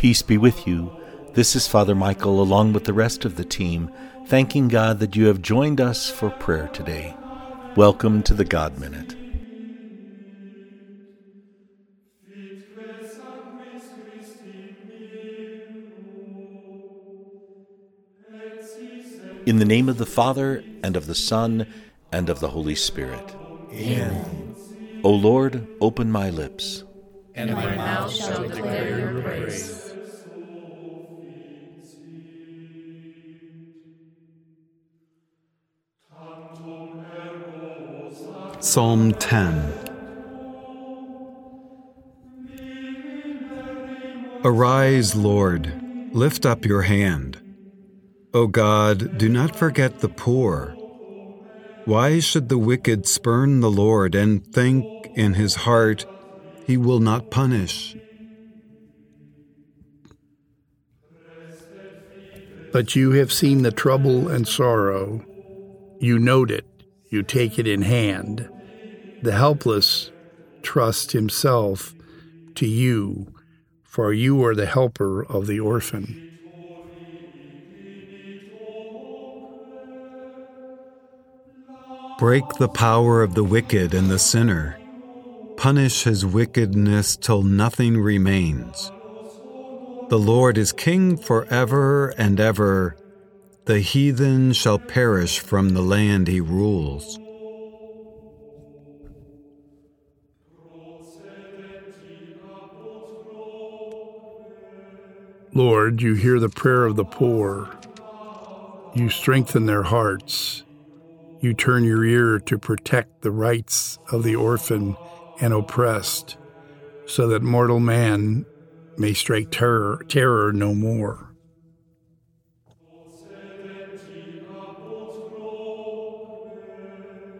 Peace be with you. This is Father Michael, along with the rest of the team, thanking God that you have joined us for prayer today. Welcome to the God Minute. In the name of the Father, and of the Son, and of the Holy Spirit. Amen. O Lord, open my lips, and my mouth shall declare your praise. Psalm 10 Arise, Lord, lift up your hand. O God, do not forget the poor. Why should the wicked spurn the Lord and think in his heart, He will not punish? But you have seen the trouble and sorrow. You note it, you take it in hand. The helpless trust himself to you, for you are the helper of the orphan. Break the power of the wicked and the sinner. Punish his wickedness till nothing remains. The Lord is king forever and ever. The heathen shall perish from the land he rules. Lord, you hear the prayer of the poor. You strengthen their hearts you turn your ear to protect the rights of the orphan and oppressed, so that mortal man may strike terror, terror no more.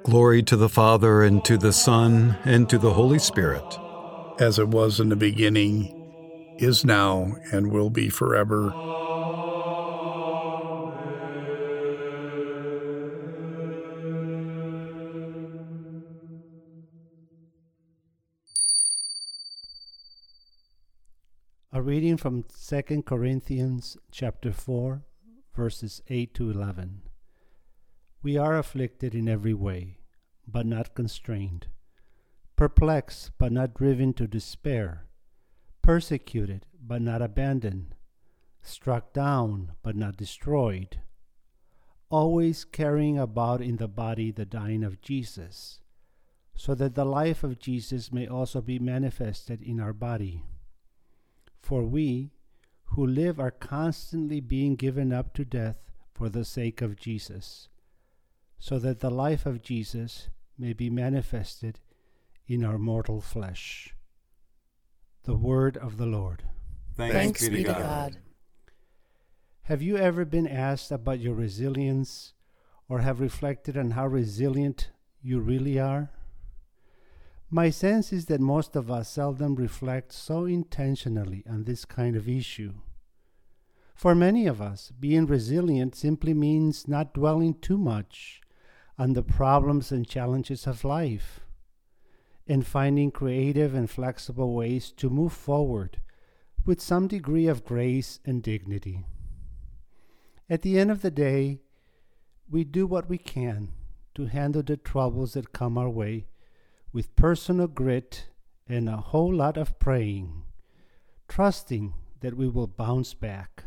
Glory to the Father, and to the Son, and to the Holy Spirit. As it was in the beginning, is now, and will be forever. A reading from 2 Corinthians chapter 4 verses 8 to 11. We are afflicted in every way, but not constrained, perplexed, but not driven to despair, persecuted, but not abandoned, struck down, but not destroyed, always carrying about in the body the dying of Jesus, so that the life of Jesus may also be manifested in our body. For we who live are constantly being given up to death for the sake of Jesus, so that the life of Jesus may be manifested in our mortal flesh. The word of the Lord. Thanks, Thanks be to God. God. Have you ever been asked about your resilience or have reflected on how resilient you really are? My sense is that most of us seldom reflect so intentionally on this kind of issue. For many of us, being resilient simply means not dwelling too much on the problems and challenges of life, and finding creative and flexible ways to move forward with some degree of grace and dignity. At the end of the day, we do what we can to handle the troubles that come our way with personal grit and a whole lot of praying, trusting that we will bounce back.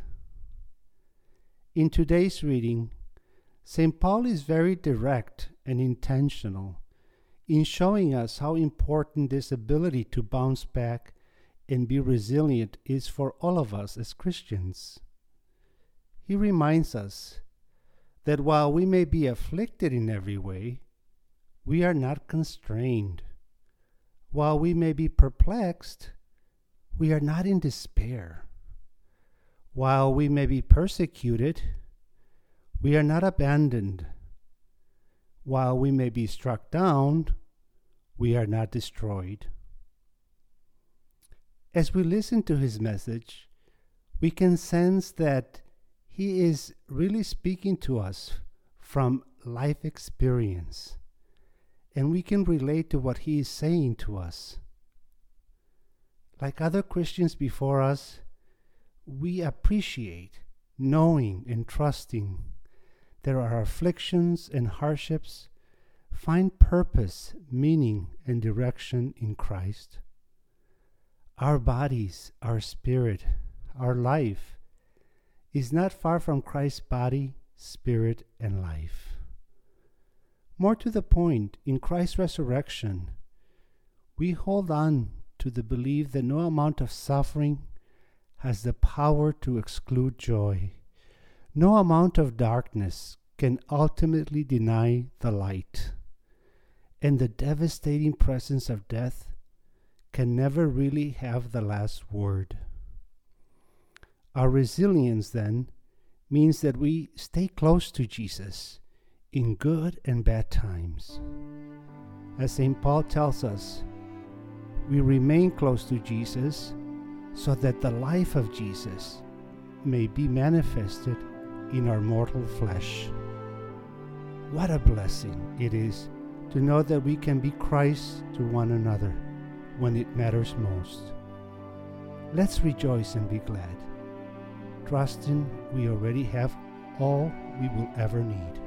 In today's reading, St. Paul is very direct and intentional in showing us how important this ability to bounce back and be resilient is for all of us as Christians. He reminds us that while we may be afflicted in every way, we are not constrained. While we may be perplexed, we are not in despair. While we may be persecuted, we are not abandoned. While we may be struck down, we are not destroyed. As we listen to his message, we can sense that he is really speaking to us from life experience and we can relate to what he is saying to us. Like other Christians before us, we appreciate knowing and trusting that our afflictions and hardships find purpose, meaning, and direction in Christ. Our bodies, our spirit, our life is not far from Christ's body, spirit, and life. More to the point, in Christ's resurrection, we hold on to the belief that no amount of suffering has the power to exclude joy. No amount of darkness can ultimately deny the light. And the devastating presence of death can never really have the last word. Our resilience, then, means that we stay close to Jesus in good and bad times. As St. Paul tells us, we remain close to Jesus so that the life of Jesus may be manifested in our mortal flesh. What a blessing it is to know that we can be Christ to one another when it matters most. Let's rejoice and be glad, trusting we already have all we will ever need.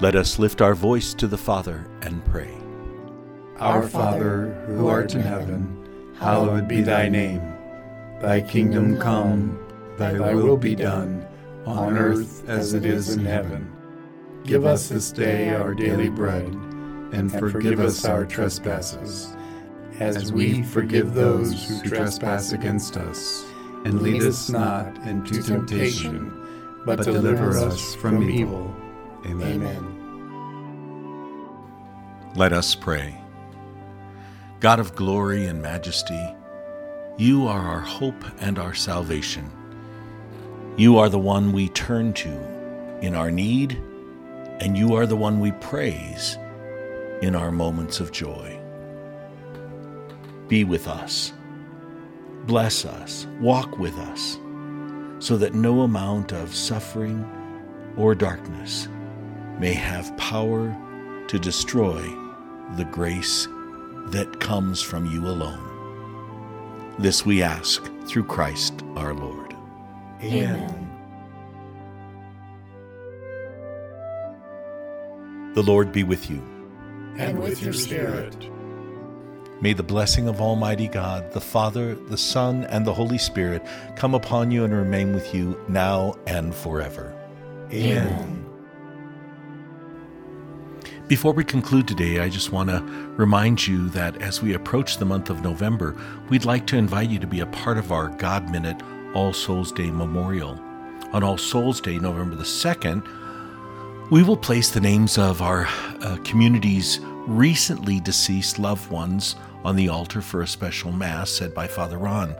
Let us lift our voice to the Father and pray. Our Father, who art in heaven, hallowed be thy name. Thy kingdom come, thy will be done, on earth as it is in heaven. Give us this day our daily bread, and forgive us our trespasses, as we forgive those who trespass against us. And lead us not into temptation, but deliver us from evil. Amen. Let us pray. God of glory and majesty, you are our hope and our salvation. You are the one we turn to in our need, and you are the one we praise in our moments of joy. Be with us, bless us, walk with us, so that no amount of suffering or darkness may have power to destroy the grace that comes from you alone. This we ask through Christ our Lord. Amen. The Lord be with you. And with your spirit. May the blessing of Almighty God, the Father, the Son, and the Holy Spirit come upon you and remain with you now and forever. Amen. Before we conclude today, I just want to remind you that as we approach the month of November, we'd like to invite you to be a part of our God Minute All Souls Day Memorial. On All Souls Day, November the 2nd, we will place the names of our uh, community's recently deceased loved ones on the altar for a special Mass said by Father Ron.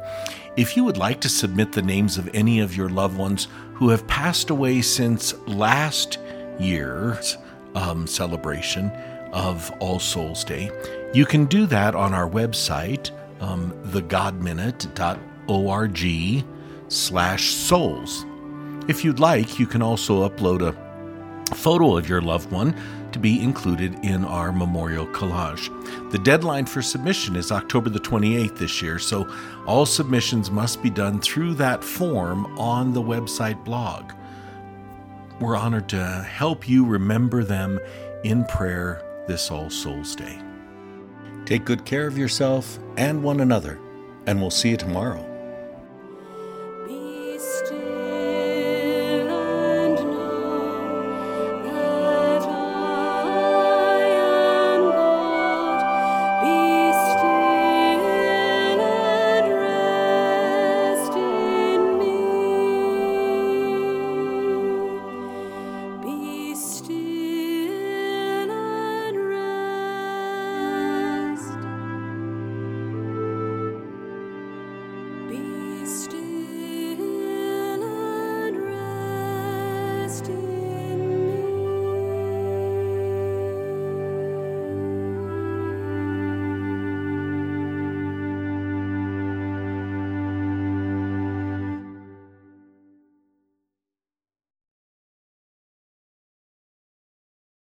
If you would like to submit the names of any of your loved ones who have passed away since last year's um, celebration of All Souls Day, you can do that on our website, um, thegodminute.org slash souls. If you'd like, you can also upload a photo of your loved one to be included in our memorial collage. The deadline for submission is October the 28th this year, so all submissions must be done through that form on the website blog. We're honored to help you remember them in prayer this All Souls Day. Take good care of yourself and one another, and we'll see you tomorrow.